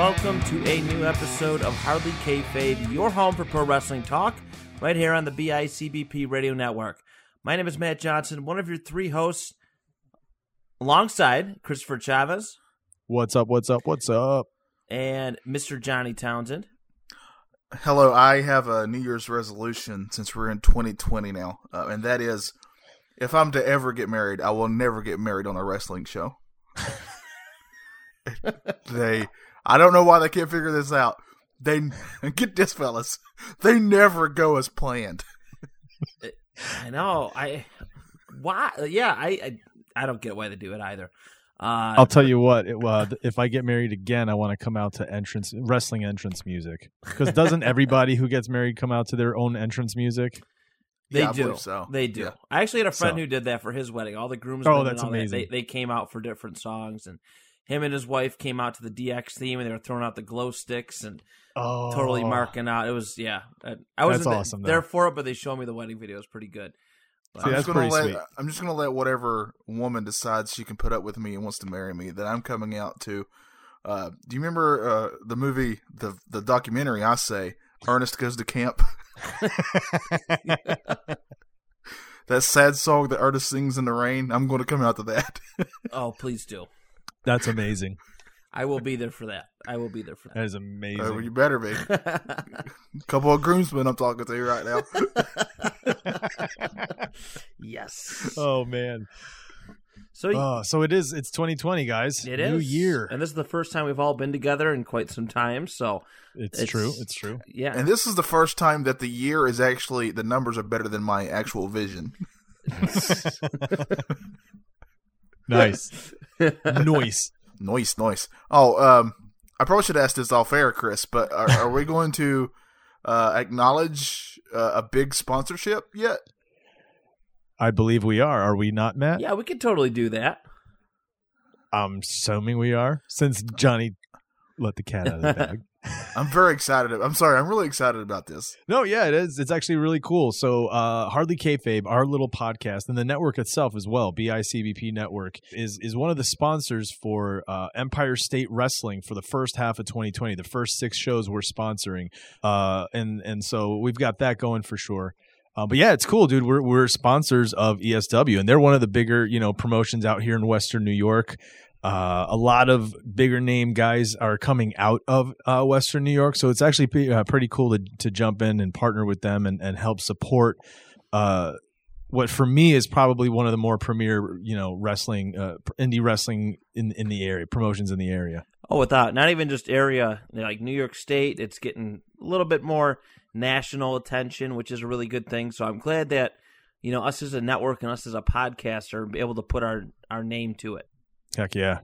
Welcome to a new episode of Hardly Kayfabe, your home for pro wrestling talk, right here on the BICBP Radio Network. My name is Matt Johnson, one of your three hosts, alongside Christopher Chavez What's up? What's up? What's up? and Mr. Johnny Townsend. Hello, I have a New Year's resolution since we're in 2020 now, uh, and that is if I'm to ever get married, I will never get married on a wrestling show. they, I don't know why they can't figure this out. They get this, fellas. They never go as planned. I know. I why? Yeah, I I, I don't get why they do it either. Uh, I'll tell you what. It, uh, if I get married again, I want to come out to entrance wrestling entrance music. Because doesn't everybody who gets married come out to their own entrance music? They Yeah, do. so. They do. Yeah. I actually had a friend So- who did that for his wedding. All the groomsmen. Oh, that's all that, amazing. They, they came out for different songs, and him and his wife came out to the DX theme, and they were throwing out the glow sticks and Oh, totally marking out. It was yeah. I- I wasn't That's awesome, though. there for it, but they showed me the wedding video. It was pretty good. But- See, I'm just gonna pretty let sweet. I'm just gonna let whatever woman decides she can put up with me and wants to marry me that I'm coming out to. Uh, do you remember uh, the movie, the the documentary? I say Ernest goes to camp. that sad song that Ernest sings in the rain. I'm going to come out to that. oh, please do. That's amazing. I will be there for that. I will be there for that. That is Uh, amazing. you better be. that. couple of groomsmen I'm talking to you right now. yes. oh man. So Oh, so it is. It's 2020, guys. it is New year. and this is the first time we've all been together in quite some time. So It's, it's- true. It's true. yeah, and this is the first time that the year is actually the numbers are better than my actual vision. Nice. Noise. Noise, noise. Oh, um, I probably should ask this off air, Chris, but are, are we going to uh, acknowledge uh, a big sponsorship yet? I believe we are. Are we not, Matt? yeah, we could totally do that. I'm assuming we are, since Johnny let the cat out of the bag. I'm very excited. I'm sorry. I'm really excited about this. No, yeah, it is. It's actually really cool. So, uh, Hardly Kayfabe, our little podcast, and the network itself as well, BICBP Network, is is one of the sponsors for uh, Empire State Wrestling for the first half of 2020. The first six shows we're sponsoring, uh, and and so we've got that going for sure. Uh, but yeah, it's cool, dude. We're we're sponsors of ESW, and they're one of the bigger you know promotions out here in Western New York. Uh, a lot of bigger name guys are coming out of uh, Western New York, so it's actually pre- uh, pretty cool to to jump in and partner with them and, and help support uh, what for me is probably one of the more premier you know wrestling uh, indie wrestling in in the area promotions in the area. Oh, without not even just area like New York State, it's getting a little bit more national attention, which is a really good thing. So I'm glad that you know us as a network and us as a podcast are able to put our our name to it. Heck yeah.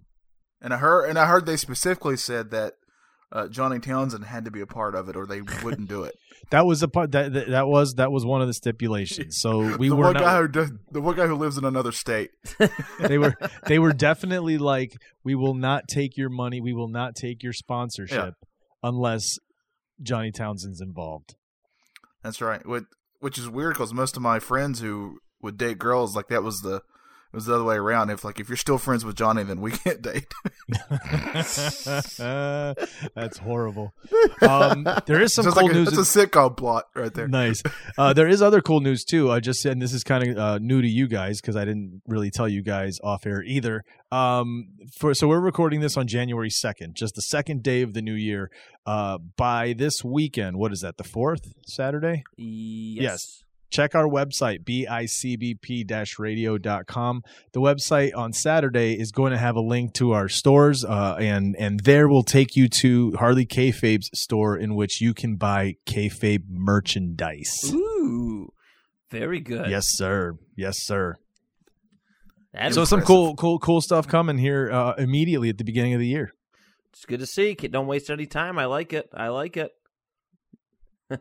And I heard, and I heard they specifically said that uh, Johnny Townsend had to be a part of it, or they wouldn't do it. That was a part that that, that was that was one of the stipulations. So we the were one not, guy who does, the one guy who lives in another state. they were they were definitely like we will not take your money we will not take your sponsorship unless johnny townsend's involved That's right. Which, which is weird because most of my friends who would date girls like that was the it was the other way around. If like if you're still friends with Johnny, then we can't date. that's horrible um, there is some Just cool like a, news That's a sitcom plot right there. nice uh, there is other cool news too i just said and this is kind of uh, new to you guys because i didn't really tell you guys off air either um, for so we're recording this on january 2nd just the second day of the new year uh, by this weekend what is that the fourth saturday Yes. Yes. Check our website bicbp-radio.com the website on saturday is going to have a link to our stores uh, and and there will take you to hardly kayfabe's store in which you can buy kayfabe merchandise Ooh. Very good. Yes, sir. Yes, sir. That's so some cool, cool, cool stuff coming here uh, immediately at the beginning of the year. It's good to see. Kid, Don't waste any time. I like it. I like it.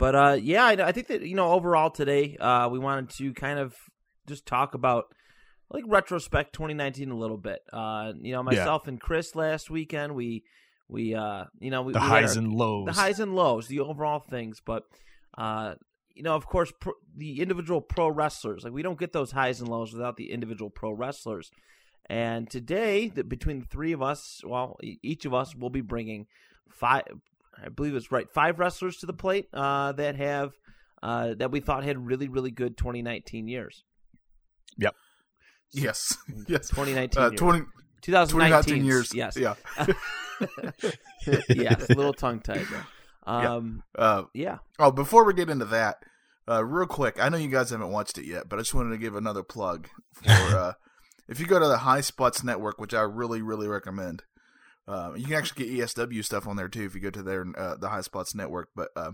but uh, yeah, I, I think that you know overall today uh, we wanted to kind of just talk about like retrospect 2019 a little bit. Uh, you know, myself and Chris last weekend we we uh you know we, The we highs our- and lows. the highs and lows, the overall things, but uh you know, of course, pro, the individual pro wrestlers, like we don't get those highs and lows without the individual pro wrestlers. And today, the, between the three of us, well, each of us will be bringing five, I believe it's right, five wrestlers to the plate uh, that have uh, that we thought had really, really good 2019 years. Yep. Yes, yes. 2019 Uh, years. 20, 2019 2019 years. Yes. Yeah. yes. A little tongue tied there. Yeah. Um, Uh, yeah. oh, before we get into that, uh, real quick, I know you guys haven't watched it yet, but I just wanted to give another plug for uh, if you go to the High Spots Network, which I really, really recommend. Uh, you can actually get ESW stuff on there too if you go to their uh, the High Spots Network. But uh,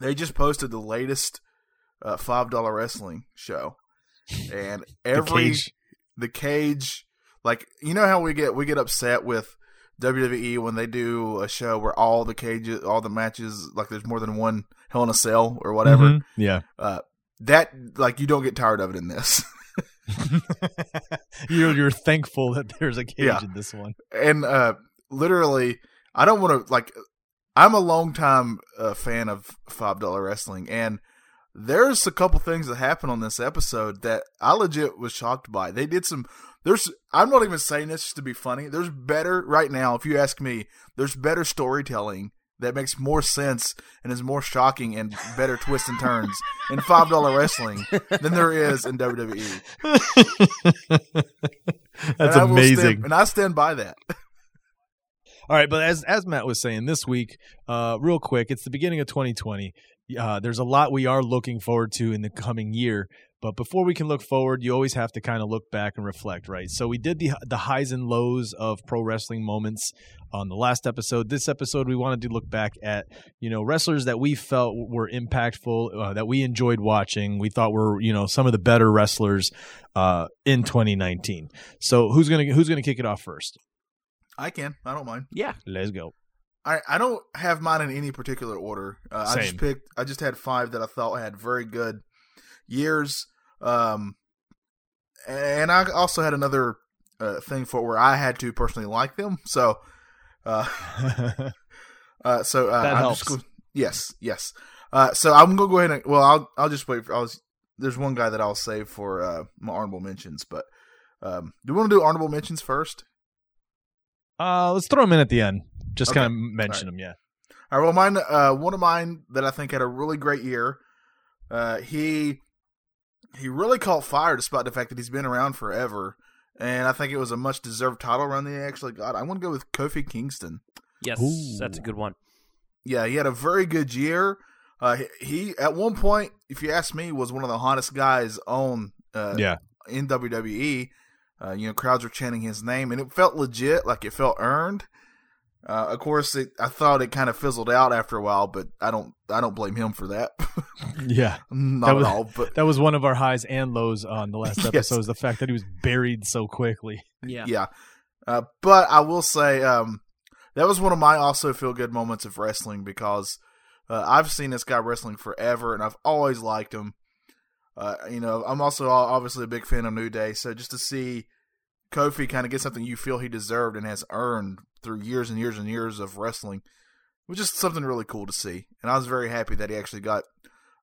they just posted the latest uh, five dollar wrestling show, and The every cage. the cage like you know how we get we get upset with WWE when they do a show where all the cages all the matches like there's more than one hell in a cell or whatever Mhm. Yeah. uh that like you don't get tired of it in this you're you're thankful that there's a cage Yeah. in this one. and uh literally I don't want to like I'm a long time uh, fan of five dollar wrestling and there's a couple things that happened on this episode that I legit was shocked by. They did some there's I'm not even saying this just to be funny. There's better right now if you ask me, there's better storytelling that makes more sense and is more shocking and better twists and turns in five dollar wrestling than there is in WWE. That's And amazing. stand- and I stand by that. All right, but as as Matt was saying, this week, uh, real quick, it's the beginning of 2020. Uh, there's a lot we are looking forward to in the coming year. But before we can look forward, you always have to kind of look back and reflect, right? So we did the the highs and lows of pro wrestling moments on the last episode. This episode, we wanted to look back at you know wrestlers that we felt were impactful, uh, that we enjoyed watching. We thought were you know some of the better wrestlers uh, in 2019. So who's gonna who's gonna kick it off first? I can. I don't mind. Yeah. Let's go. I, I don't have mine in any particular order. Uh, I just picked. I just had five that I thought had very good years. Um, and I also had another uh, thing for where I had to personally like them. So, uh, uh so uh, That I'm helps. Just go- yes, yes. Uh, so I'm gonna go ahead and well, I'll I'll just wait. For, I was there's one guy that I'll save for uh, my honorable mentions, but um, do we want to do honorable mentions first? Uh, let's throw them in at the end. Just Okay. kind of mention them, yeah. All right. Well, mine. Uh, one of mine that I think had a really great year. Uh, he he really caught fire despite the fact that he's been around forever, and I think it was a much deserved title run that he actually got. I want to go with Kofi Kingston. Yes. Ooh. That's a good one. Yeah, he had a very good year. Uh, he, he at one point, if you ask me, was one of the hottest guys on uh, yeah. in WWE. Uh, you know, crowds were chanting his name, and it felt legit, like it felt earned. Uh, of course, it, I thought it kind of fizzled out after a while, but I don't, I don't blame him for that. Yeah. Not That at was- all. But That was one of our highs and lows on the last Yes. episode, is the fact that he was buried so quickly. Yeah. yeah, uh, but I will say um, that was one of my also feel good moments of wrestling because uh, I've seen this guy wrestling forever, and I've always liked him. Uh, you know, I'm also obviously a big fan of New Day, so just to see Kofi kind of gets something you feel he deserved and has earned through years and years and years of wrestling was just something really cool to see. And I was very happy that he actually got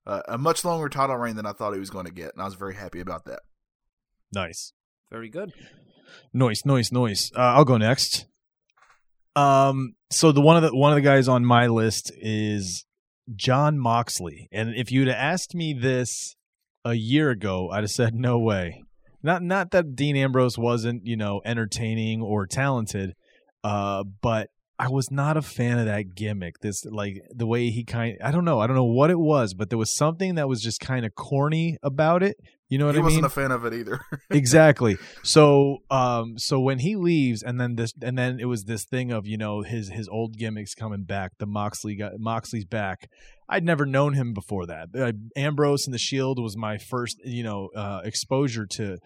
uh, a much longer title reign than I thought he was going to get, and I was very happy about that. Nice. Very good. Noise, noise, noise. Uh, I'll go next. Um, so the one of the one of the guys on my list is Jon Moxley, and if you'd have asked me this a year ago, I'd have said no way. Not not that Dean Ambrose wasn't you know entertaining or talented, uh, but I was not a fan of that gimmick. This like the way he kind I don't know I don't know what it was, but there was something that was just kind of corny about it. You know what he I wasn't a fan of it either. exactly. So, um, so when he leaves, and then this, and then it was this thing of you know his his old gimmicks coming back. The Moxley got Moxley's back. I'd never known him before that. Uh, Ambrose and the Shield was my first, you know, uh, exposure to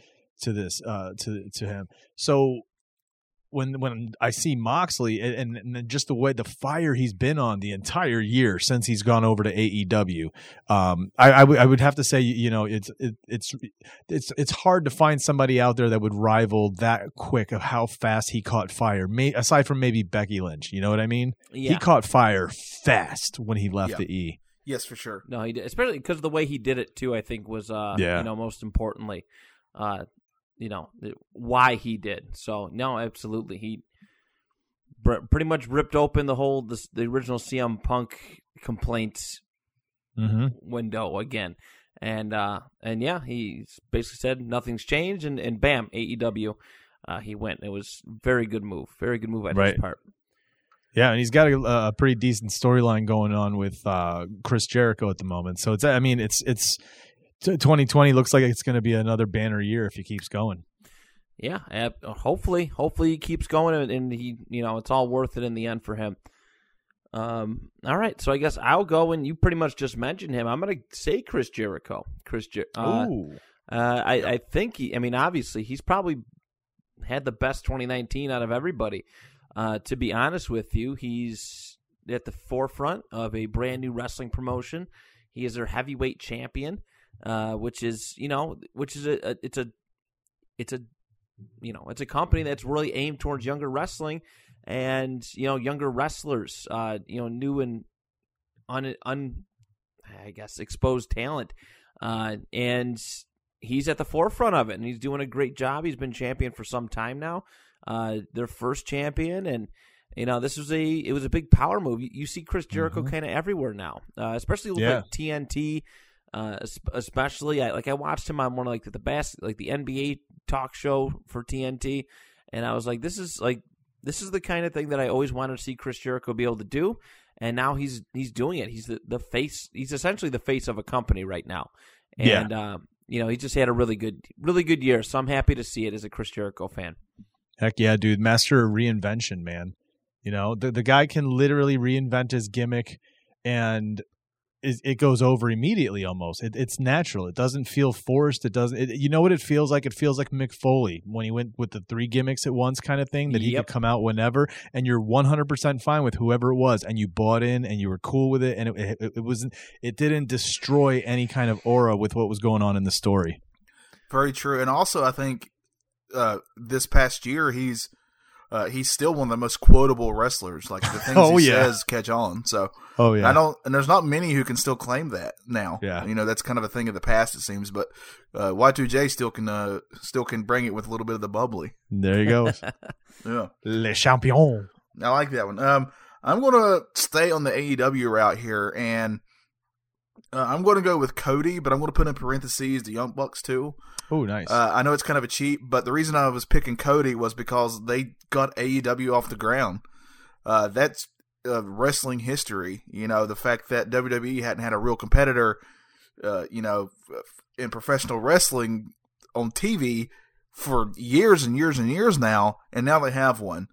to this uh, to to him. So when when I see Moxley and, and just the way the fire he's been on the entire year since he's gone over to AEW, um, I, I, w- I would have to say you know it's it, it's it's it's hard to find somebody out there that would rival that quick of how fast he caught fire. May, aside from maybe Becky Lynch, you know what I mean? Yeah. He caught fire fast when he left Yeah. the E. yes, for sure. No, he did, especially because the way he did it too. I think was, uh, Yeah. you know, most importantly, uh, you know, why he did. So no, absolutely, he br- pretty much ripped open the whole the, the original CM Punk complaints Mm-hmm. window again, and uh, and yeah, he basically said nothing's changed, and and bam, AEW, uh, he went. It was very good move, very good move on Right. his part. Yeah, and he's got a, a pretty decent storyline going on with uh, Chris Jericho at the moment. So it's I mean it's it's 2020 looks like it's going to be another banner year if he keeps going. Yeah, hopefully, hopefully he keeps going, and, he, you know, it's all worth it in the end for him. Um, all right, so I guess I'll go, and you pretty much just mentioned him. I'm gonna say Chris Jericho. Chris, Jer- uh, uh, I, I think he. I mean, obviously, he's probably had the best 2019 out of everybody. Uh, to be honest with you, he's at the forefront of a brand new wrestling promotion. He is their heavyweight champion, uh, which is you know, which is a, a it's a it's a you know it's a company that's really aimed towards younger wrestling and you know younger wrestlers, uh, you know, new and un, un I guess exposed talent, uh, and he's at the forefront of it, and he's doing a great job. He's been champion for some time now. Uh, their first champion, and you know this was a it was a big power move. You, see Chris Jericho Mhm. kind of everywhere now, uh, especially with Yeah. like TNT. Uh, especially, I like I watched him on one of like the, the best like the NBA talk show for TNT, and I was like, this is like this is the kind of thing that I always wanted to see Chris Jericho be able to do, and now he's he's doing it. He's the, the face. He's essentially the face of a company right now, Yeah. and um, you know he just had a really good really good year. So I'm happy to see it as a Chris Jericho fan. Heck yeah, dude! Master of reinvention, man. You know the the guy can literally reinvent his gimmick, and it, it goes over immediately. Almost, it, it's natural. It doesn't feel forced. It doesn't. It, you know what it feels like? It feels like Mick Foley when he went with the three gimmicks at once, kind of thing. That he Yep. could come out whenever, and you're 100 percent fine with whoever it was, and you bought in, and you were cool with it, and it, it, it wasn't. It didn't destroy any kind of aura with what was going on in the story. Very true. And also, I think uh, this past year he's uh, he's still one of the most quotable wrestlers. Like the things Oh, he yeah. says catch on. So Oh yeah, I don't, and there's not many who can still claim that now. Yeah. you know that's kind of a thing of the past, it seems. But uh, Y2J still can uh, still can bring it with a little bit of the bubbly. there you go. Yeah, Le champion. I like that one. Um, I'm going to stay on the AEW route here, and uh, I'm going to go with Cody, but I'm going to put in parentheses the Young Bucks too. Oh, nice. Uh, I know it's kind of a cheat, but the reason I was picking Cody was because they got AEW off the ground. Uh, that's uh, wrestling history. You know, the fact that WWE hadn't had a real competitor, uh, you know, in professional wrestling on TV for years and years and years now, and now they have one.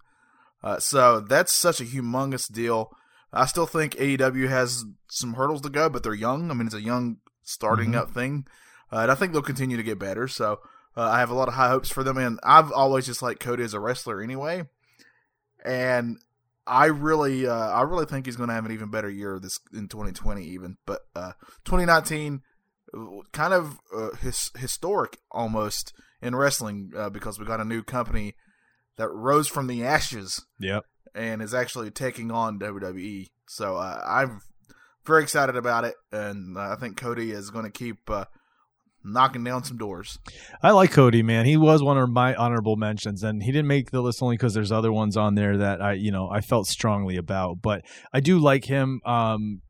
Uh, so that's such a humongous deal. I still think AEW has some hurdles to go, but they're young. I mean, it's a young starting Mhm. up thing. Uh, and I think they'll continue to get better. So uh, I have a lot of high hopes for them. And I've always just liked Cody as a wrestler anyway. And I really, uh, I really think he's going to have an even better year this in 2020, even. But uh, 2019, uh, kind of uh, his, historic almost in wrestling uh, because we got a new company that rose from the ashes yep. And is actually taking on WWE. So uh, I'm very excited about it, and I think Cody is going to keep uh, knocking down some doors. I like Cody, man. He was one of my honorable mentions, and he didn't make the list only because there's other ones on there that I, you know, I felt strongly about. But I do like him. Um,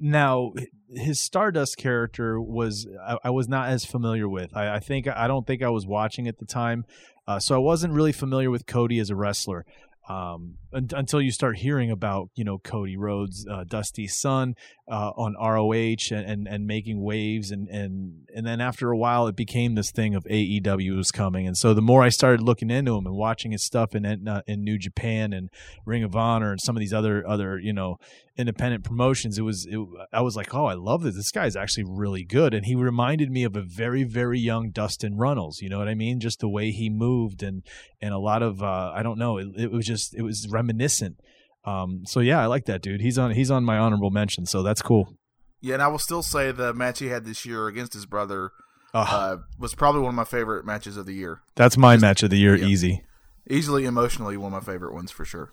now, his Stardust character was I, I was not as familiar with. I, I think I don't think I was watching at the time, uh, so I wasn't really familiar with Cody as a wrestler. Um, until you start hearing about you know Cody Rhodes, uh, Dusty's son uh, on ROH and, and and making waves and and and then after a while, it became this thing of AEW was coming, and so the more I started looking into him and watching his stuff in in, uh, in New Japan and Ring of Honor and some of these other other you know independent promotions, it was it, I was like, oh, I love this. This guy's actually really good, and he reminded me of a very very young Dustin Runnels. You know what I mean? Just the way he moved and and a lot of uh, I don't know. It, it was just it was reminiscent. Um, so yeah, I like that dude. He's on he's on my honorable mention, so that's cool. Yeah, and I will still say the match he had this year against his brother Ugh. uh, was probably one of my favorite matches of the year. That's my match of the year, yeah. easy. Easily emotionally one of my favorite ones for sure.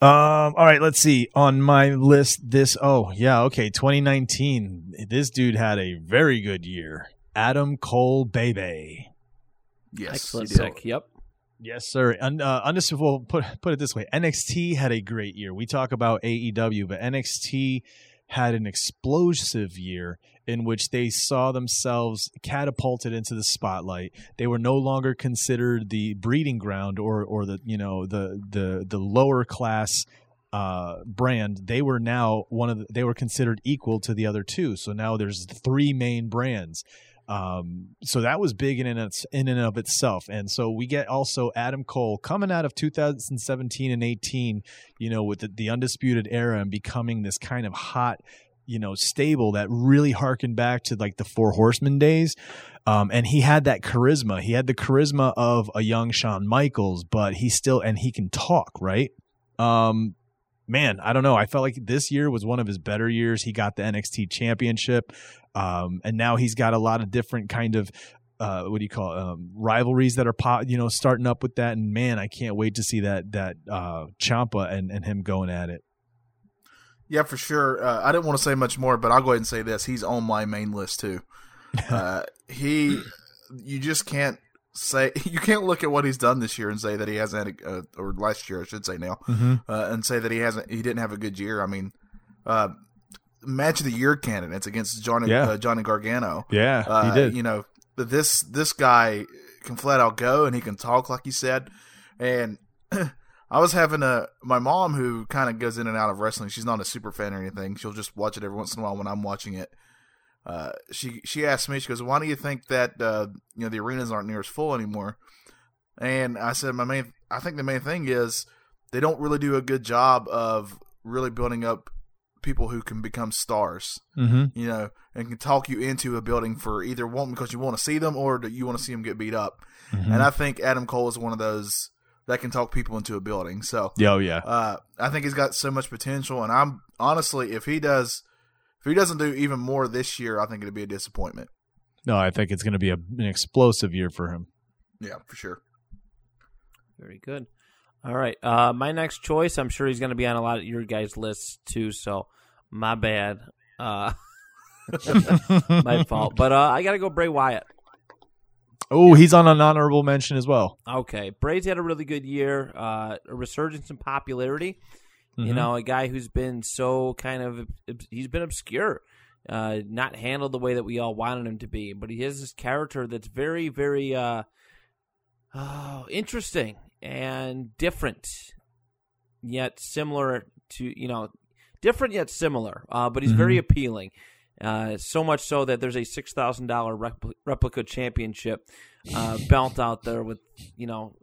Um, all right, let's see. On my list, this oh yeah, okay, 2019. This dude had a very good year. Adam Cole Baby. Yes, Excellent he did. pick. Yep. Yes, sir. Un, uh, well, put put it this way: NXT had a great year. We talk about AEW, but NXT had an explosive year in which they saw themselves catapulted into the spotlight. They were no longer considered the breeding ground or or the you know the the the lower class uh brand they were now one of the, they were considered equal to the other two so now there's three main brands um, so that was big in and, its, in and of itself. And so we get also Adam Cole coming out of 2017 and 18, you know, with the, the undisputed era and becoming this kind of hot, you know, stable that really harkened back to like the Four Horsemen days. Um, and he had that charisma. He had the charisma of a young Shawn Michaels, but he still, and he can talk, right? Um, man, I don't know. I felt like this year was one of his better years. He got the NXT championship. Um, and now he's got a lot of different kind of uh, what do you call it? Um, rivalries that are pop, you know, starting up with that. And man, I can't wait to see that that uh, Ciampa and and him going at it. Yeah, for sure. Uh, I didn't want to say much more, but I'll go ahead and say this: he's on my main list too. Uh, he, you just can't say you can't look at what he's done this year and say that he hasn't, had a, uh, or last year I should say now, Mm-hmm. uh, and say that he hasn't, he didn't have a good year. I mean, uh, match of the year candidates against Johnny Yeah. uh, Johnny Gargano. Yeah, Uh, he did. You know, this this guy can flat out go and he can talk like he said. And I was having a my mom who kind of goes in and out of wrestling. She's not a super fan or anything. She'll just watch it every once in a while when I'm watching it. Uh, she she asked me. She goes, "Why do you think that uh, you know the arenas aren't near as full anymore?" And I said, "My main I think the main thing is they don't really do a good job of really building up people who can become stars." mm-hmm. you know, and can talk you into a building for either one because you want to see them or that you want to see them get beat up. Mm-hmm. And I think Adam Cole is one of those that can talk people into a building. So yeah, oh, yeah. uh, I think he's got so much potential. And I'm honestly, if he does, if he doesn't do even more this year, I think it'd be a disappointment. No, I think it's going to be a, an explosive year for him. Yeah, for sure. Very good. All right. Uh, my next choice, I'm sure he's going to be on a lot of your guys' lists too. So, my bad. Uh, my fault. But uh, I got to go Bray Wyatt. Oh, he's on an honorable mention as well. Okay, Bray's had a really good year, uh, a resurgence in popularity. You Mhm. know, a guy who's been so kind of he's been obscure, uh, not handled the way that we all wanted him to be. But he has this character that's very, very uh, oh, interesting and different, yet similar to you know, different yet similar. Uh, but he's very appealing. Uh, so much so that there's a six thousand dollar replica championship uh, belt out there with you know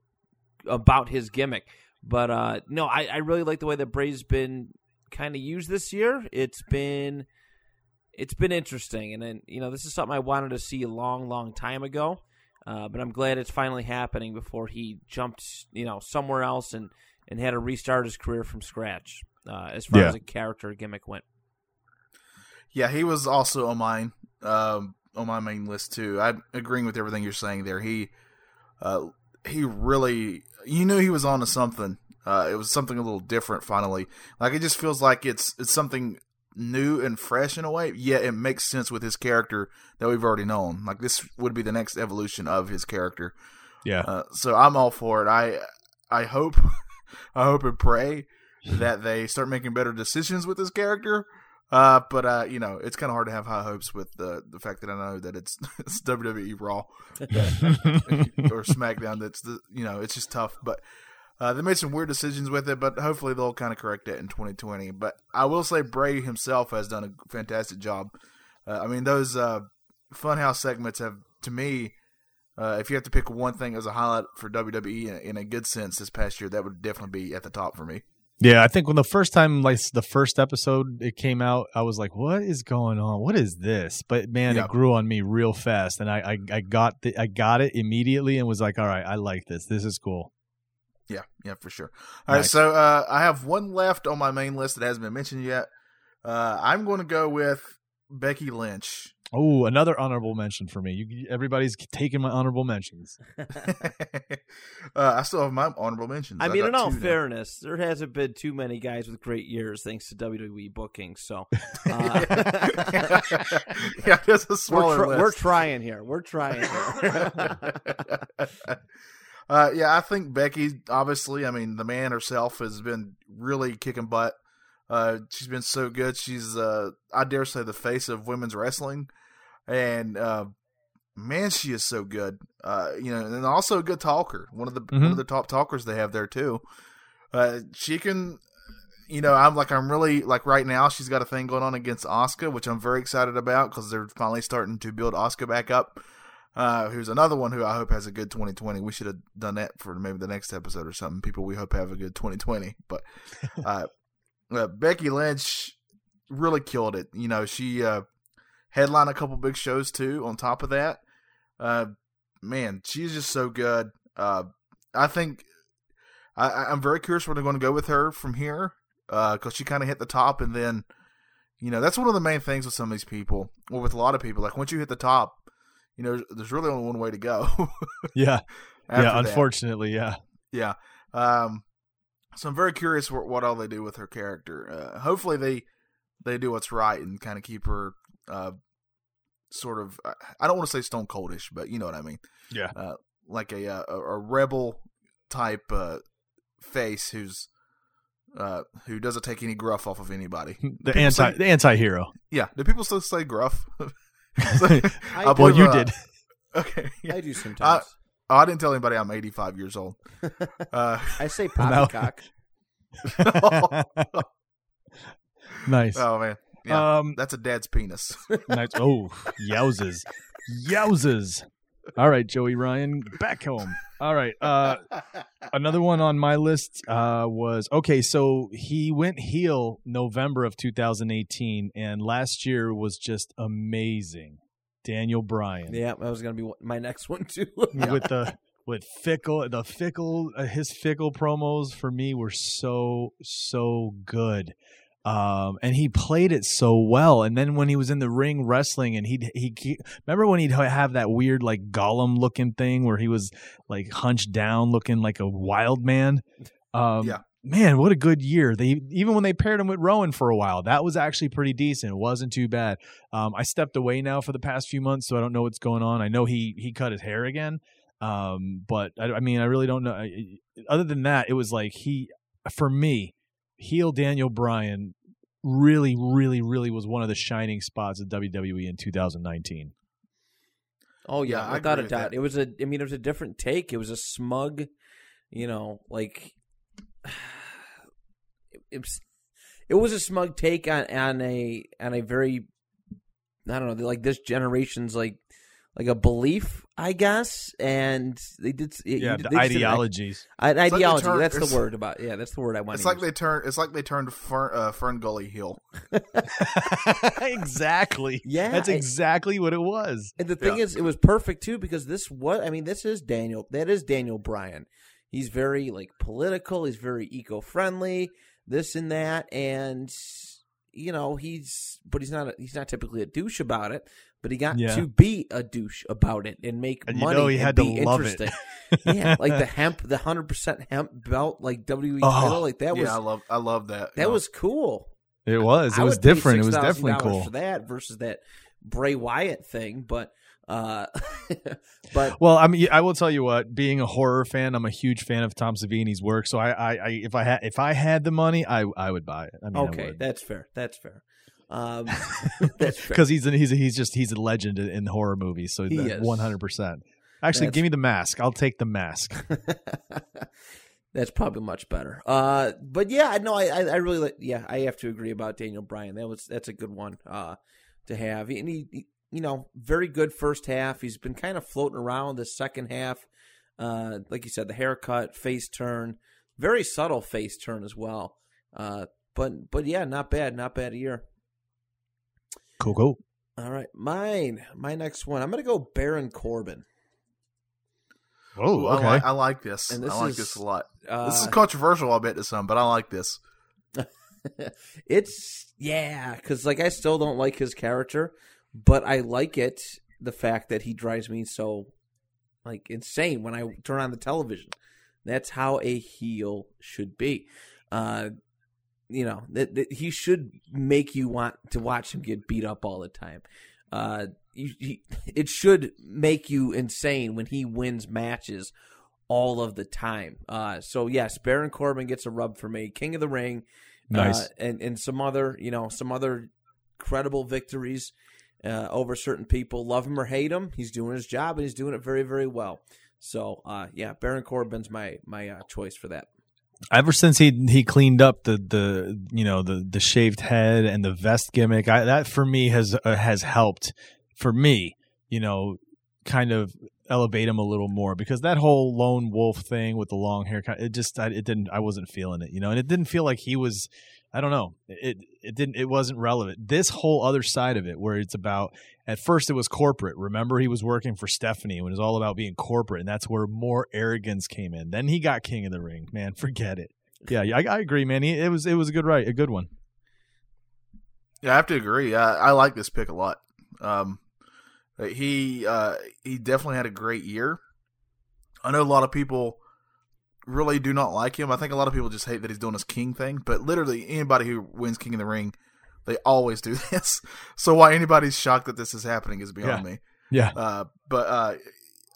about his gimmick. But uh, no, I, I really like the way that Bray's been kind of used this year. It's been it's been interesting, and then you know this is something I wanted to see a long, long time ago. Uh, but I'm glad it's finally happening before he jumped, you know, somewhere else and and had to restart his career from scratch uh, as far Yeah. as a character gimmick went. Yeah, he was also on mine, um, on my main list too. I'm agreeing with everything you're saying there. He, uh, he really, you knew he was on to something. Uh, it was something a little different. Finally, like it just feels like it's it's something new and fresh in a way. Yet it makes sense with his character that we've already known. Like this would be the next evolution of his character. Yeah. Uh, so I'm all for it. I I hope I hope and pray that they start making better decisions with this character. Uh, but uh, you know, it's kind of hard to have high hopes with the the fact that I know that it's it's WWE Raw or SmackDown. That's the you know, it's just tough. But uh, they made some weird decisions with it, but hopefully they'll kind of correct that in 2020. But I will say Bray himself has done a fantastic job. Uh, I mean, those uh, Funhouse segments have, to me, uh, if you have to pick one thing as a highlight for WWE in, in a good sense this past year, that would definitely be at the top for me. Yeah, I think when the first time, like the first episode it came out, I was like, "What is going on? What is this?" But man, Yeah. it grew on me real fast, and I, I, I got the, I got it immediately, and was like, "All right, I like this. This is cool." Yeah, yeah, for sure. All right, Nice. so uh, I have one left on my main list that hasn't been mentioned yet. Uh, I'm going to go with Becky Lynch. Oh, another honorable mention for me. You, everybody's taking my honorable mentions. uh, I still have my honorable mentions. I mean, in all two now. fairness, there hasn't been too many guys with great years thanks to WWE booking. So uh, yeah, there's a we're, smaller tr- list. we're trying here. We're trying here. uh, yeah, I think Becky, obviously, I mean, the man herself has been really kicking butt. Uh, she's been so good. She's, uh, I dare say, the face of women's wrestling. And, uh, man, she is so good. Uh, you know, and also a good talker. One of the one Mhm. of the top talkers they have there too. Uh, she can, you know, I'm like I'm really like right now. She's got a thing going on against Asuka, which I'm very excited about because they're finally starting to build Asuka back up. Uh, who's another one who I hope has a good 2020. We should have done that for maybe the next episode or something. People we hope have a good 2020. But uh, uh, Becky Lynch really killed it. You know, she uh, headlined a couple big shows too. On top of that, uh, man, she's just so good. Uh, I think I, I'm very curious where they're going to go with her from here because she kind of hit the top, and then you know that's one of the main things with some of these people, or with a lot of people. Like once you hit the top, you know, there's really only one way to go. Yeah, yeah. that. Unfortunately, yeah. Yeah. Um, so I'm very curious what, what all they do with her character. Uh, hopefully they they do what's right and kind of keep her uh, sort of I- I don't want to say stone coldish, but you know what I mean. Yeah. Uh, like a, uh, a a rebel type uh, face who's uh, who doesn't take any gruff off of anybody. The People anti say- the anti-hero. Yeah. Do people still say gruff? I I'll well, you uh, did. Okay. Yeah. I do sometimes. Oh, I didn't tell anybody I'm 85 years old. Uh, I say Now- poppycock. nice. oh man. Yeah. Um, That's a dad's penis. nice. Oh, yowzes, yowzes. All right, Joey Ryan, back home. All right. Uh, another one on my list uh, was okay. So he went heel November of 2018, and last year was just amazing. Daniel Bryan yeah, that was gonna be my next one too. with the with fickle the fickle uh, his fickle promos for me were so so good um and he played it so well and then when he was in the ring wrestling and he'd he he remember when he'd have that weird like golem looking thing where he was like hunched down looking like a wild man um Yeah. Man what a good year they even when they paired him with rowan for a while that was actually pretty decent it wasn't too bad um i stepped away now for the past few months so i don't know what's going on i know he he cut his hair again um but i, I mean i really don't know I, other than that it was like he for me heel daniel bryan really really really was one of the shining spots of wwe in 2019 Oh yeah, Yeah, I without agree a doubt. that. It was a. I mean, it was a different take. It was a smug, you know, like it, it was. It was a smug take on on a on a very, I don't know, like this generation's like like a belief, I guess. And they did. yeah you did- the they didn't- ideologies An like ideology. turned- that's the word about. Yeah, that's the word I want. It's to like use. they turned. It's like they turned Fern, uh, Fern Gully heel. exactly Yeah, that's I- exactly what it was And the thing Yeah. is, it was perfect too because this what I mean. This is Daniel. That is Daniel Bryan. He's very like political. He's very eco friendly. This and that, and you know he's but he's not a, he's not typically a douche about it. But he got Yeah. to be a douche about it and make And you money. know he and had to be love it. interesting. yeah, like the hemp, the hundred percent hemp belt, like WWE Oh, title, like that was yeah, I love. I love that. that Yeah. was cool. it was it I was would pay different it was $6,000 definitely cool for that versus that Bray Wyatt thing. But uh, but Well, I mean, I will tell you what. Being a horror fan, I'm a huge fan of Tom Savini's work. So I, I, I if I had, if I had the money, I, I would buy it. I mean, okay, that's fair. That's fair. Um, that's because he's, a, he's, a, he's just, he's a legend in, in horror movies. So one hundred percent. Actually, That's- give me the mask. I'll take the mask. That's probably much better. Uh, but yeah, I know. I, I, I really like. Yeah, I have to agree about Daniel Bryan. That was that's a good one. Uh, to have, and he, he you know, very good first half. He's been kind of floating around the second half. Uh, like you said, the haircut, face turn, very subtle face turn as well. Uh, but but yeah, not bad, not bad year. Cool, cool. All right, mine, my next one. I'm gonna go Baron Corbin. Oh, okay. I, like, I like this. And this I like is, this a lot. Uh, this is controversial, I bet to some, but I like this. it's yeah, because like I still don't like his character, but I like it. The fact that he drives me so like insane when I turn on the television. That's how a heel should be. Uh, you know that, that he should make you want to watch him get beat up all the time. Uh, you, he, it should make you insane when he wins matches all of the time. Uh, so yes, Baron Corbin gets a rub for me. King of the Ring, Nice. uh, and and some other you know some other credible victories uh, over certain people. Love him or hate him, he's doing his job and he's doing it very very well. So uh, yeah, Baron Corbin's my my uh, choice for that. Ever since he he cleaned up the the you know the the shaved head and the vest gimmick, I, that for me has uh, has helped for me. You know, kind of elevate him a little more because that whole lone wolf thing with the long hair, it just I, it didn't I wasn't feeling it. You know, and it didn't feel like he was. I don't know. It it didn't it wasn't relevant. This whole other side of it where it's about at first it was corporate. Remember he was working for Stephanie when it was all about being corporate and that's where more arrogance came in. Then he got king of the ring. Man, forget it. Yeah, I, I agree, man. He, it was it was a good right, a good one. Yeah, I have to agree. I, I like this pick a lot. Um, he uh, he definitely had a great year. I know a lot of people really do not like him. I think a lot of people just hate that he's doing this king thing. But literally, anybody who wins King of the Ring, they always do this. So why anybody's shocked that this is happening is beyond Yeah. me. Yeah. Uh, but uh,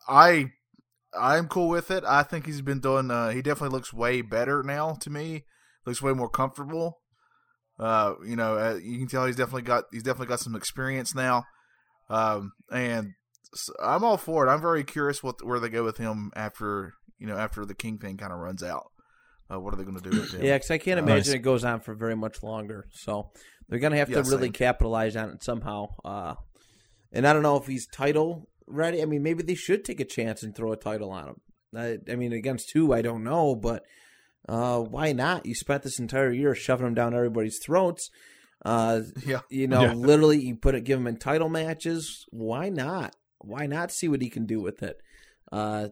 I I'm cool with it. I think he's been doing. Uh, he definitely looks way better now to me. Looks way more comfortable. Uh, you know, uh, you can tell he's definitely got he's definitely got some experience now. Um, and I'm all for it. I'm very curious what where they go with him after you know after the king thing kind of runs out. Uh, what are they going to do with him? Yeah, because I can't Uh, imagine Nice. it goes on for very much longer. So they're gonna have Yeah, to really same. capitalize on it somehow. Uh, and I don't know if he's title ready. I mean, maybe they should take a chance and throw a title on him. I, I mean, against who I don't know, but uh, why not? You spent this entire year shoving him down everybody's throats. Uh, yeah. you know, Yeah. literally, you put it, give him in title matches. Why not? Why not see what he can do with it? Uh,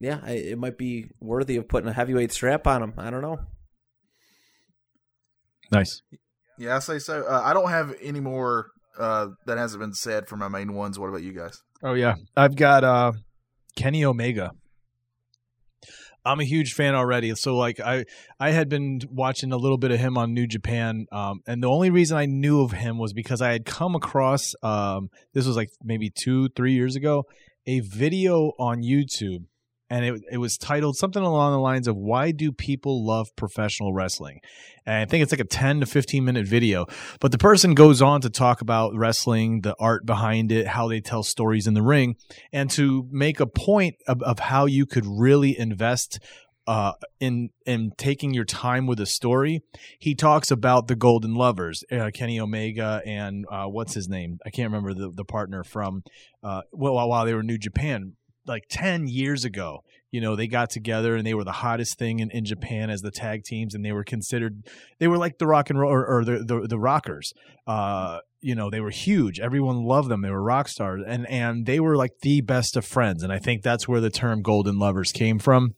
yeah, I, it might be worthy of putting a heavyweight strap on him. I don't know. Nice. Yeah, I say so. Uh, I don't have any more uh, that hasn't been said for my main ones. What about you guys? Oh yeah, I've got uh, Kenny Omega. I'm a huge fan already. So like I I had been watching a little bit of him on New Japan, um, and the only reason I knew of him was because I had come across um, this was like maybe two three years ago a video on YouTube, and it it was titled something along the lines of "Why do people love professional wrestling?" And I think it's like a 10 to 15 minute video. But the person goes on to talk about wrestling, the art behind it, how they tell stories in the ring, and to make a point of, of how you could really invest uh, in in taking your time with a story. He talks about the Golden Lovers, uh, Kenny Omega, and uh, what's his name? I can't remember the the partner from uh, well while, they were in New Japan. Like 10 years ago, you know, they got together and they were the hottest thing in, in Japan as the tag teams, and they were considered they were like the rock and roll or, or the, the the rockers. Uh, you know, they were huge. Everyone loved them. They were rock stars, and and they were like the best of friends. And I think that's where the term "golden lovers" came from.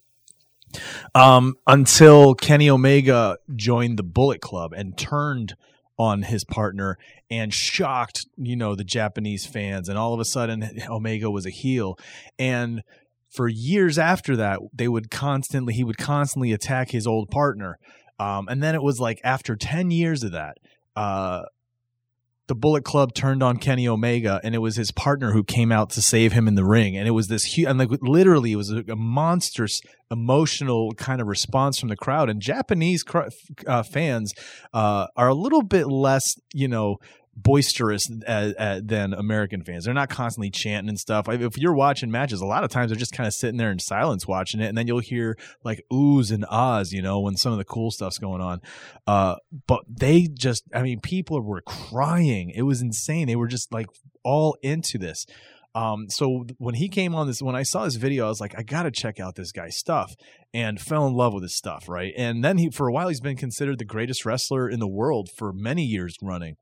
Um, until Kenny Omega joined the Bullet Club and turned on his partner and shocked, you know, the Japanese fans. And all of a sudden, Omega was a heel, and for years after that, they would constantly he would constantly attack his old partner. Um, and then it was like after ten years of that, uh, the Bullet Club turned on Kenny Omega, and it was his partner who came out to save him in the ring. And it was this huge, and like literally, it was a, a monstrous emotional kind of response from the crowd. And Japanese cr- uh, fans uh, are a little bit less, you know, boisterous uh, uh, than American fans. They're not constantly chanting and stuff. If you're watching matches, a lot of times they're just kind of sitting there in silence watching it, and then you'll hear like oohs and ahs, you know, when some of the cool stuff's going on. Uh, but they just, I mean, people were crying. It was insane. They were just like all into this. Um, so when he came on this, when I saw this video, I was like, I gotta check out this guy's stuff, and fell in love with his stuff, right? And then he, for a while, he's been considered the greatest wrestler in the world for many years running.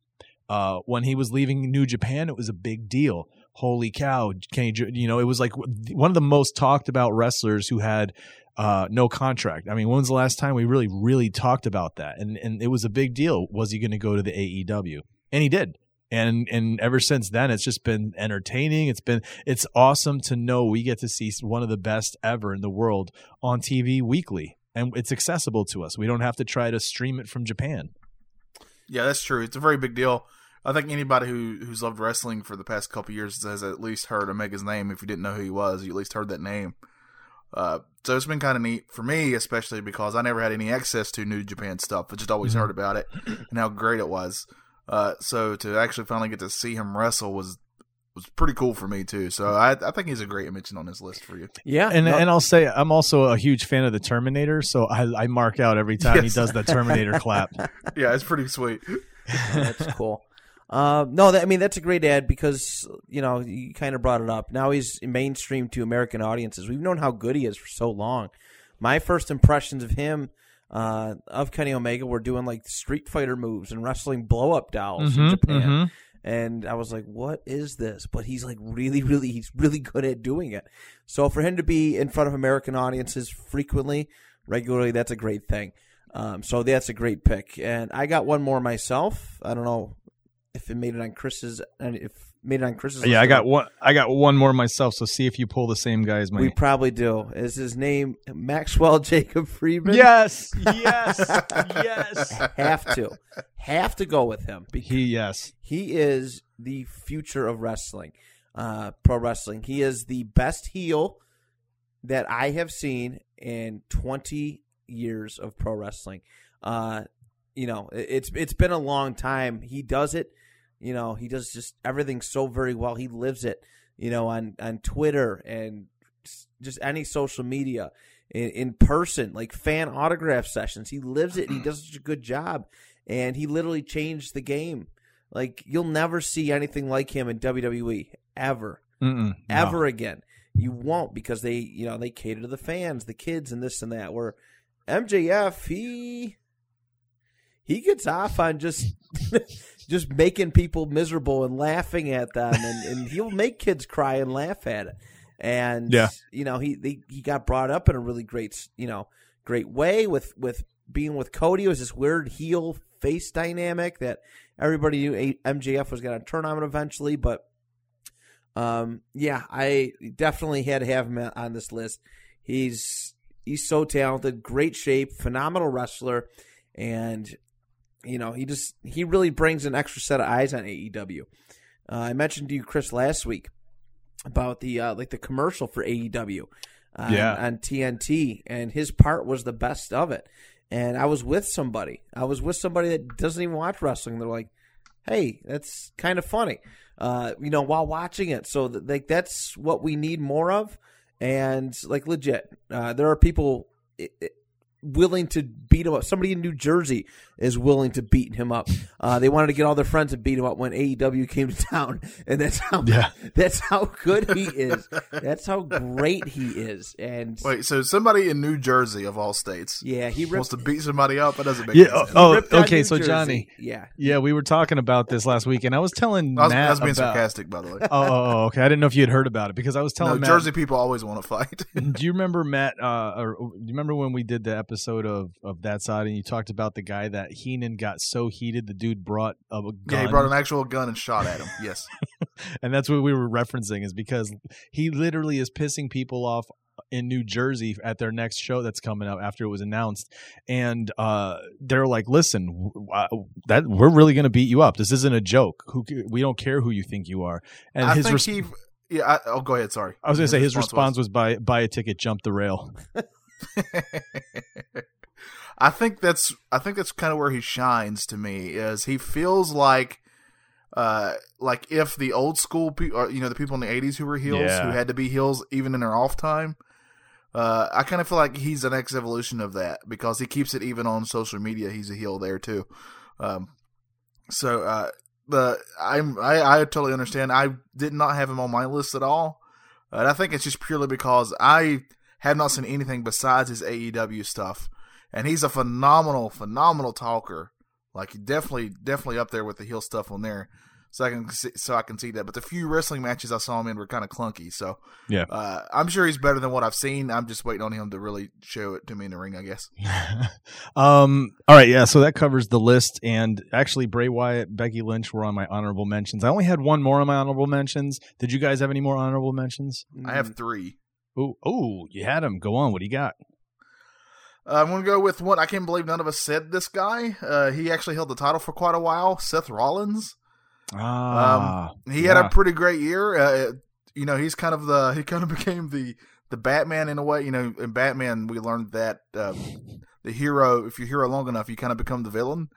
Uh, when he was leaving New Japan, it was a big deal. Holy cow! You, you know, it was like one of the most talked about wrestlers who had uh, no contract. I mean, when was the last time we really, really talked about that? And and it was a big deal. Was he going to go to the AEW? And he did. And and ever since then, it's just been entertaining. It's been it's awesome to know we get to see one of the best ever in the world on TV weekly, and it's accessible to us. We don't have to try to stream it from Japan. Yeah, that's true. It's a very big deal. I think anybody who who's loved wrestling for the past couple years has at least heard Omega's name. If you didn't know who he was, you at least heard that name. Uh, so it's been kind of neat for me, especially because I never had any access to New Japan stuff. I just always mm-hmm. heard about it and how great it was. Uh, so to actually finally get to see him wrestle was was pretty cool for me too. So I, I think he's a great mention on this list for you. Yeah, and no. and I'll say I'm also a huge fan of the Terminator, so I, I mark out every time yes. he does the Terminator clap. Yeah, it's pretty sweet. oh, that's cool. Uh, no, that, I mean that's a great ad because you know you kind of brought it up. Now he's mainstream to American audiences. We've known how good he is for so long. My first impressions of him, uh, of Kenny Omega, were doing like Street Fighter moves and wrestling blow up dolls mm-hmm, in Japan. Mm-hmm. And I was like, "What is this?" But he's like really, really, he's really good at doing it. So for him to be in front of American audiences frequently, regularly, that's a great thing. Um, so that's a great pick. And I got one more myself. I don't know if it made it on Chris's and if made it on Chris's. Yeah, I got one. I got one more myself. So see if you pull the same guy as me. We probably do. Is his name Maxwell Jacob Friedman? Yes, yes, yes. Have to, have to go with him. He yes, he is the future of wrestling, uh, pro wrestling. He is the best heel that I have seen in twenty years of pro wrestling. Uh, you know, it's it's been a long time. He does it you know, he does just everything so very well. He lives it, you know, on on Twitter and just any social media in, in person, like fan autograph sessions. He lives it. he does such a good job, and he literally changed the game. Like you'll never see anything like him in WWE ever, ever again. You won't because they, you know, they cater to the fans, the kids, and this and that. Where MJF, he he gets off on just just making people miserable and laughing at them, and, and he'll make kids cry and laugh at it. And yeah. you know, he, he he got brought up in a really great you know great way with with being with Cody. It was this weird heel face dynamic that everybody knew MJF was going to turn on eventually, but um, yeah, I definitely had to have him on this list. He's he's so talented, great shape, phenomenal wrestler, and you know, he just he really brings an extra set of eyes on AEW. Uh, I mentioned to you, Chris, last week about the uh, like the commercial for AEW uh, yeah. on TNT, and his part was the best of it. And I was with somebody. I was with somebody that doesn't even watch wrestling. They're like, "Hey, that's kind of funny," uh, you know, while watching it. So that, like that's what we need more of. And like legit, uh, there are people. It, it, willing to beat him up. Somebody in New Jersey is willing to beat him up. Uh, they wanted to get all their friends to beat him up when AEW came to town, and that's how yeah. that's how good he is. That's how great he is. And wait, so somebody in New Jersey of all states, yeah, he ripped, wants to beat somebody up. It doesn't make yeah. Sense. Oh, okay. So Johnny, yeah, yeah, we were talking about this last week, and I was telling I was, Matt I was being about, sarcastic, by the way. Oh, oh, oh, okay. I didn't know if you had heard about it because I was telling no, Matt, Jersey people always want to fight. do you remember Matt? Uh, or do you remember when we did the episode of of that side, and you talked about the guy that Heenan got so heated, the dude brought a gun. Yeah, he brought an actual gun and shot at him. Yes, and that's what we were referencing is because he literally is pissing people off in New Jersey at their next show that's coming up after it was announced, and uh, they're like, "Listen, that we're really going to beat you up. This isn't a joke. Who we don't care who you think you are." And I his think res- he. Yeah, I, oh, go ahead. Sorry. I was going to say his response was, was buy buy a ticket, jump the rail. I think that's I think that's kind of where he shines to me is he feels like uh like if the old school people you know the people in the 80s who were heels yeah. who had to be heels even in their off time uh I kind of feel like he's the next evolution of that because he keeps it even on social media he's a heel there too um so uh the I'm I, I totally understand. I did not have him on my list at all, and I think it's just purely because I have not seen anything besides his AEW stuff, and he's a phenomenal, phenomenal talker. Like definitely, definitely up there with the heel stuff on there. So I can see, so I can see that. But the few wrestling matches I saw him in were kind of clunky. So Yeah. uh, I'm sure he's better than what I've seen. I'm just waiting on him to really show it to me in the ring. I guess. um. All right. Yeah. So that covers the list. And actually, Bray Wyatt, Becky Lynch were on my honorable mentions. I only had one more on my honorable mentions. Did you guys have any more honorable mentions? I have three. Oh, oh, you had him. Go on. What do you got? Uh, I'm going to go with one. I can't believe none of us said this guy. Uh, he actually held the title for quite a while. Seth Rollins. Ah, He had a pretty great year. Uh, you know, he's kind of the he kind of became the the Batman in a way. You know, in Batman we learned that uh, the hero, if you're hero long enough, you kind of become the villain.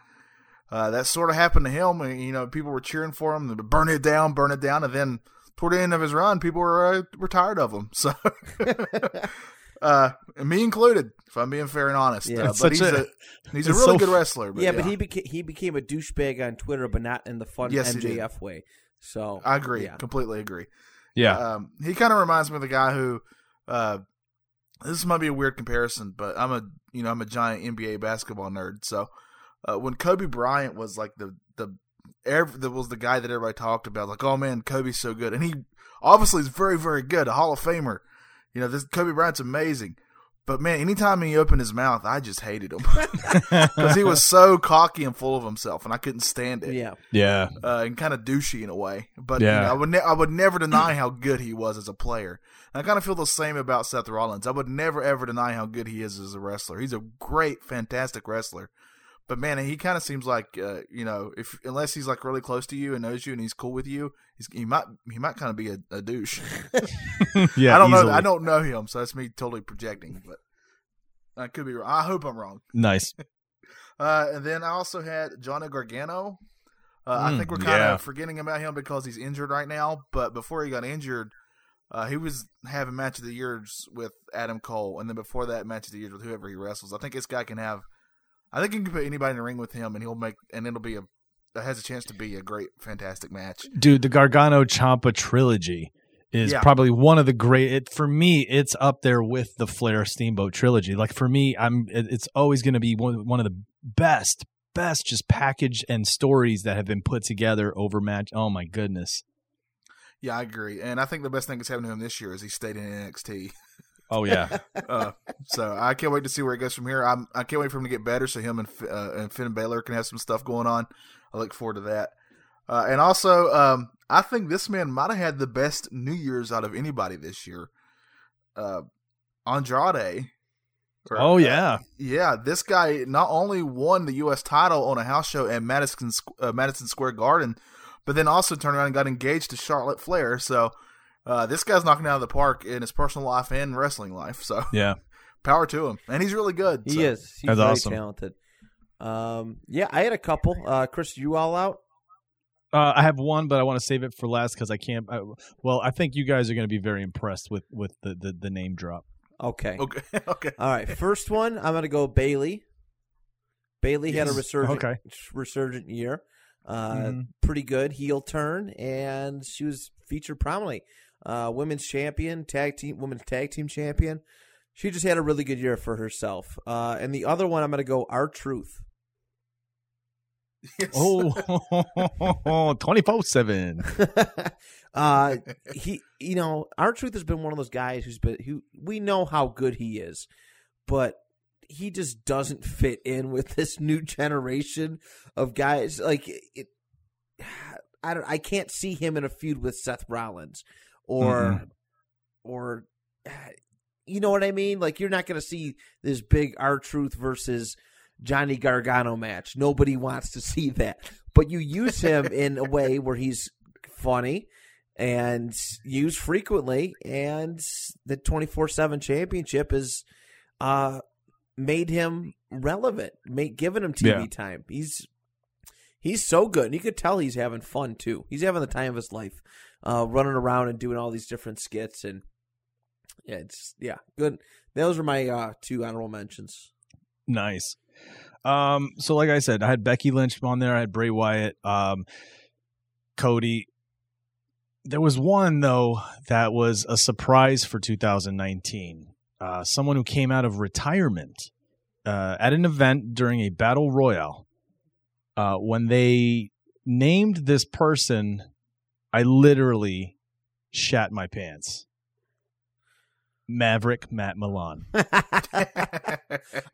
Uh, that sort of happened to him. You know, people were cheering for him burn it down, burn it down, and then toward the end of his run, people were uh, were tired of him. So, uh, me included, if I'm being fair and honest. Yeah. uh, but he's a- a, he's a really so good wrestler. But yeah, but he became he became a douchebag on Twitter, but not in the fun Yes. MJF way. So I agree, Yeah. completely agree. yeah. Um, he kind of reminds me of the guy who, uh, this might be a weird comparison, but I'm a you know I'm a giant NBA basketball nerd. So uh, when Kobe Bryant was like the the ev- that was the guy that everybody talked about, like oh man, Kobe's so good, and he obviously is very very good, a Hall of Famer. You know this Kobe Bryant's amazing. But man, anytime he opened his mouth, I just hated him because he was so cocky and full of himself, and I couldn't stand it yeah, yeah. uh, and kind of douchey in a way. But Yeah. you know, I would ne- I would never deny how good he was as a player. And I kind of feel the same about Seth Rollins. I would never ever deny how good he is as a wrestler. He's a great, fantastic wrestler. But man, he kind of seems like uh, you know, if unless he's like really close to you and knows you and he's cool with you, he's, he might he might kind of be a, a douche. yeah. I don't easily. know. I don't know him, so that's me totally projecting. But I could be wrong. I hope I'm wrong. Nice. Uh, and then I also had Johnny Gargano. Uh, I Mm, think we're kind yeah. of forgetting about him because he's injured right now. But before he got injured, uh, he was having match of the years with Adam Cole, and then before that, match of the years with whoever he wrestles. I think this guy can have. I think you can put anybody in the ring with him, and he'll make, and it'll be a. Has a chance to be a great, fantastic match. Dude, the Gargano Ciampa trilogy is Yeah. probably one of the great. It, for me, it's up there with the Flair Steamboat trilogy. Like for me, I'm. It, it's always going to be one, one of the best, best just package and stories that have been put together over match. Oh my goodness. Yeah, I agree, and I think the best thing that's happened to him this year is he stayed in NXT. Oh yeah. uh, so I can't wait to see where it goes from here. I'm I can't wait for him to get better, so him and uh, and Finn Balor can have some stuff going on. I look forward to that. Uh, and also, um, I think this man might have had the best New Year's out of anybody this year. Uh, Andrade. or- oh yeah. yeah. This guy not only won the U.S. title on a house show at Madison uh, Madison Square Garden, but then also turned around and got engaged to Charlotte Flair. So. Uh, this guy's knocking it out of the park in his personal life and wrestling life. So Yeah. power to him, and he's really good. he so. is. He's That's very awesome. talented. Um, yeah, I had a couple. Uh, Chris, you all out? Uh, I have one, but I want to save it for last because I can't. I, well, I think you guys are going to be very impressed with with the the, the name drop. Okay. Okay, okay. All right. First one, I'm gonna go Bayley. Bayley had a resurgent Okay. resurgent year. Uh, Mhm. pretty good heel turn, and she was featured prominently. Uh, women's champion, tag team, women's tag team champion. She just had a really good year for herself. Uh, and the other one, I'm gonna go R-Truth. Yes. Oh, 24 7. uh, he, you know, R-Truth has been one of those guys who's been who we know how good he is, but he just doesn't fit in with this new generation of guys. Like it, I don't, I can't see him in a feud with Seth Rollins, or, or, you know what I mean? Like you're not going to see this big R-Truth versus. Johnny Gargano match. Nobody wants to see that. But you use him in a way where he's funny and used frequently and the 24/7 championship is uh made him relevant, made given him TV Yeah. time. He's he's so good. And you could tell he's having fun too. He's having the time of his life. Uh running around and doing all these different skits and yeah, it's yeah, good. Those are my uh two honorable mentions. Nice. Um, so like I said, I had Becky Lynch on there. I had Bray Wyatt. Um, Cody. There was one though that was a surprise for 2019. Uh, someone who came out of retirement uh, at an event during a battle royale. Uh, when they named this person, I literally shat my pants. Maverick Matt Milan.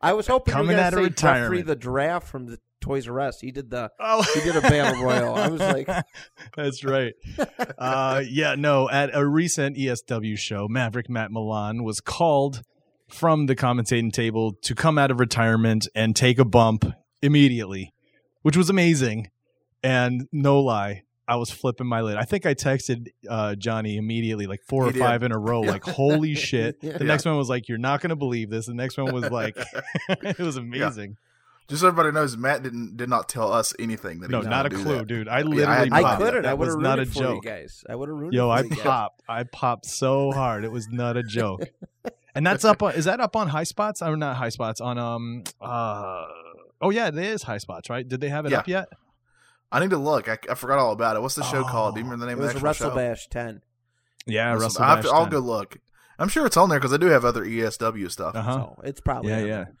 I was hoping Coming you were out of say Geoffrey retirement. the draft from the Toys R Us. He did the Oh, he did a battle royal. I was like, That's right. Uh, yeah, no. At a recent ESW show, Maverick Matt Milan was called from the commentating table to come out of retirement and take a bump immediately, which was amazing. And no lie, I was flipping my lid. I think I texted uh, Johnny immediately, like four He or did. five in a row, Yeah. like "Holy shit!" The Yeah. next one was like, "You're not going to believe this." The next one was like, "It was amazing." Just so everybody knows, Matt didn't did not tell us anything that he No, not a clue, that. dude. I I literally, had I Bob, couldn't. That I would was have not rooted a for joke. you guys. I would have rooted Yo, for I you guys. popped. I popped so hard. It was not a joke. and that's up on is that up on high spots? Or not high spots on um uh oh yeah, it is high spots, right? Did they have it Yeah. up yet? I need to look. I, I forgot all about it. What's the show Oh. called? Do you remember the It name was of a the actual Wrestle show? Bash ten. Yeah, Wrestle- Russell I have to, I'll Bash go look. I'm sure it's on there because I do have other ESW stuff. Uh-huh. So it's probably Yeah, yeah. there.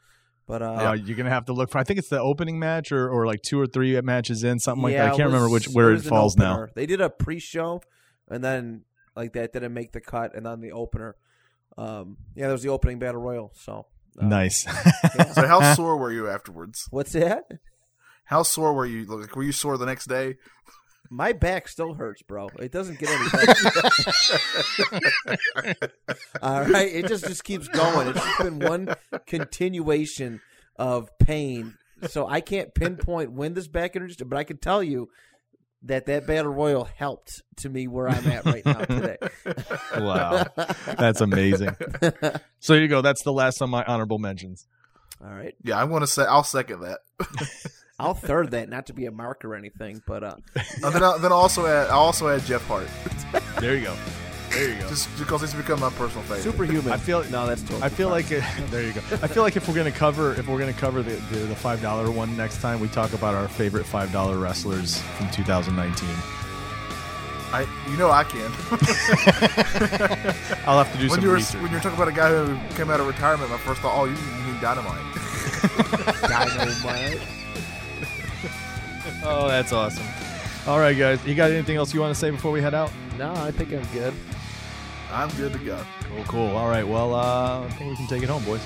But uh, Uh, you're gonna have to look for. I think it's the opening match, or, or like two or three matches in, something like yeah, that. I can't remember which where it, was an falls now. They did a pre-show, and then like that didn't make the cut, and then the opener. Um, yeah, there was the opening battle royal. So uh, Nice. yeah. So how sore were you afterwards? What's that? How sore were you? Like, were you sore the next day? My back still hurts, bro. It doesn't get any better. All right, it just just keeps going. It's just been one continuation of pain. So I can't pinpoint when this back injury, but I can tell you that that battle royal helped to me where I'm at right now today. wow, that's amazing. So you go. That's the last of my honorable mentions. All right, Yeah, I'm going to say I'll second that. I'll third that, not to be a mark or anything, but uh, And then, I, then I also add I also add Jeff Hart There you go. There you go. just because he's become my personal favorite. superhuman. I feel no, that's totally I feel fine. like it, there you go. I feel like if we're gonna cover if we're gonna cover the, the, the five dollar one next time, we talk about our favorite five dollar wrestlers from 2019. I you know I can. I'll have to do when some you were research. when you're talking about a guy who came out of retirement, my first thought, oh, you, you mean Dynamite? dynamite. oh, that's awesome. All right, guys, you got anything else you want to say before we head out? No, I think I'm good. I'm good to go. Cool, cool. All right, well, uh, I think we can take it home, boys.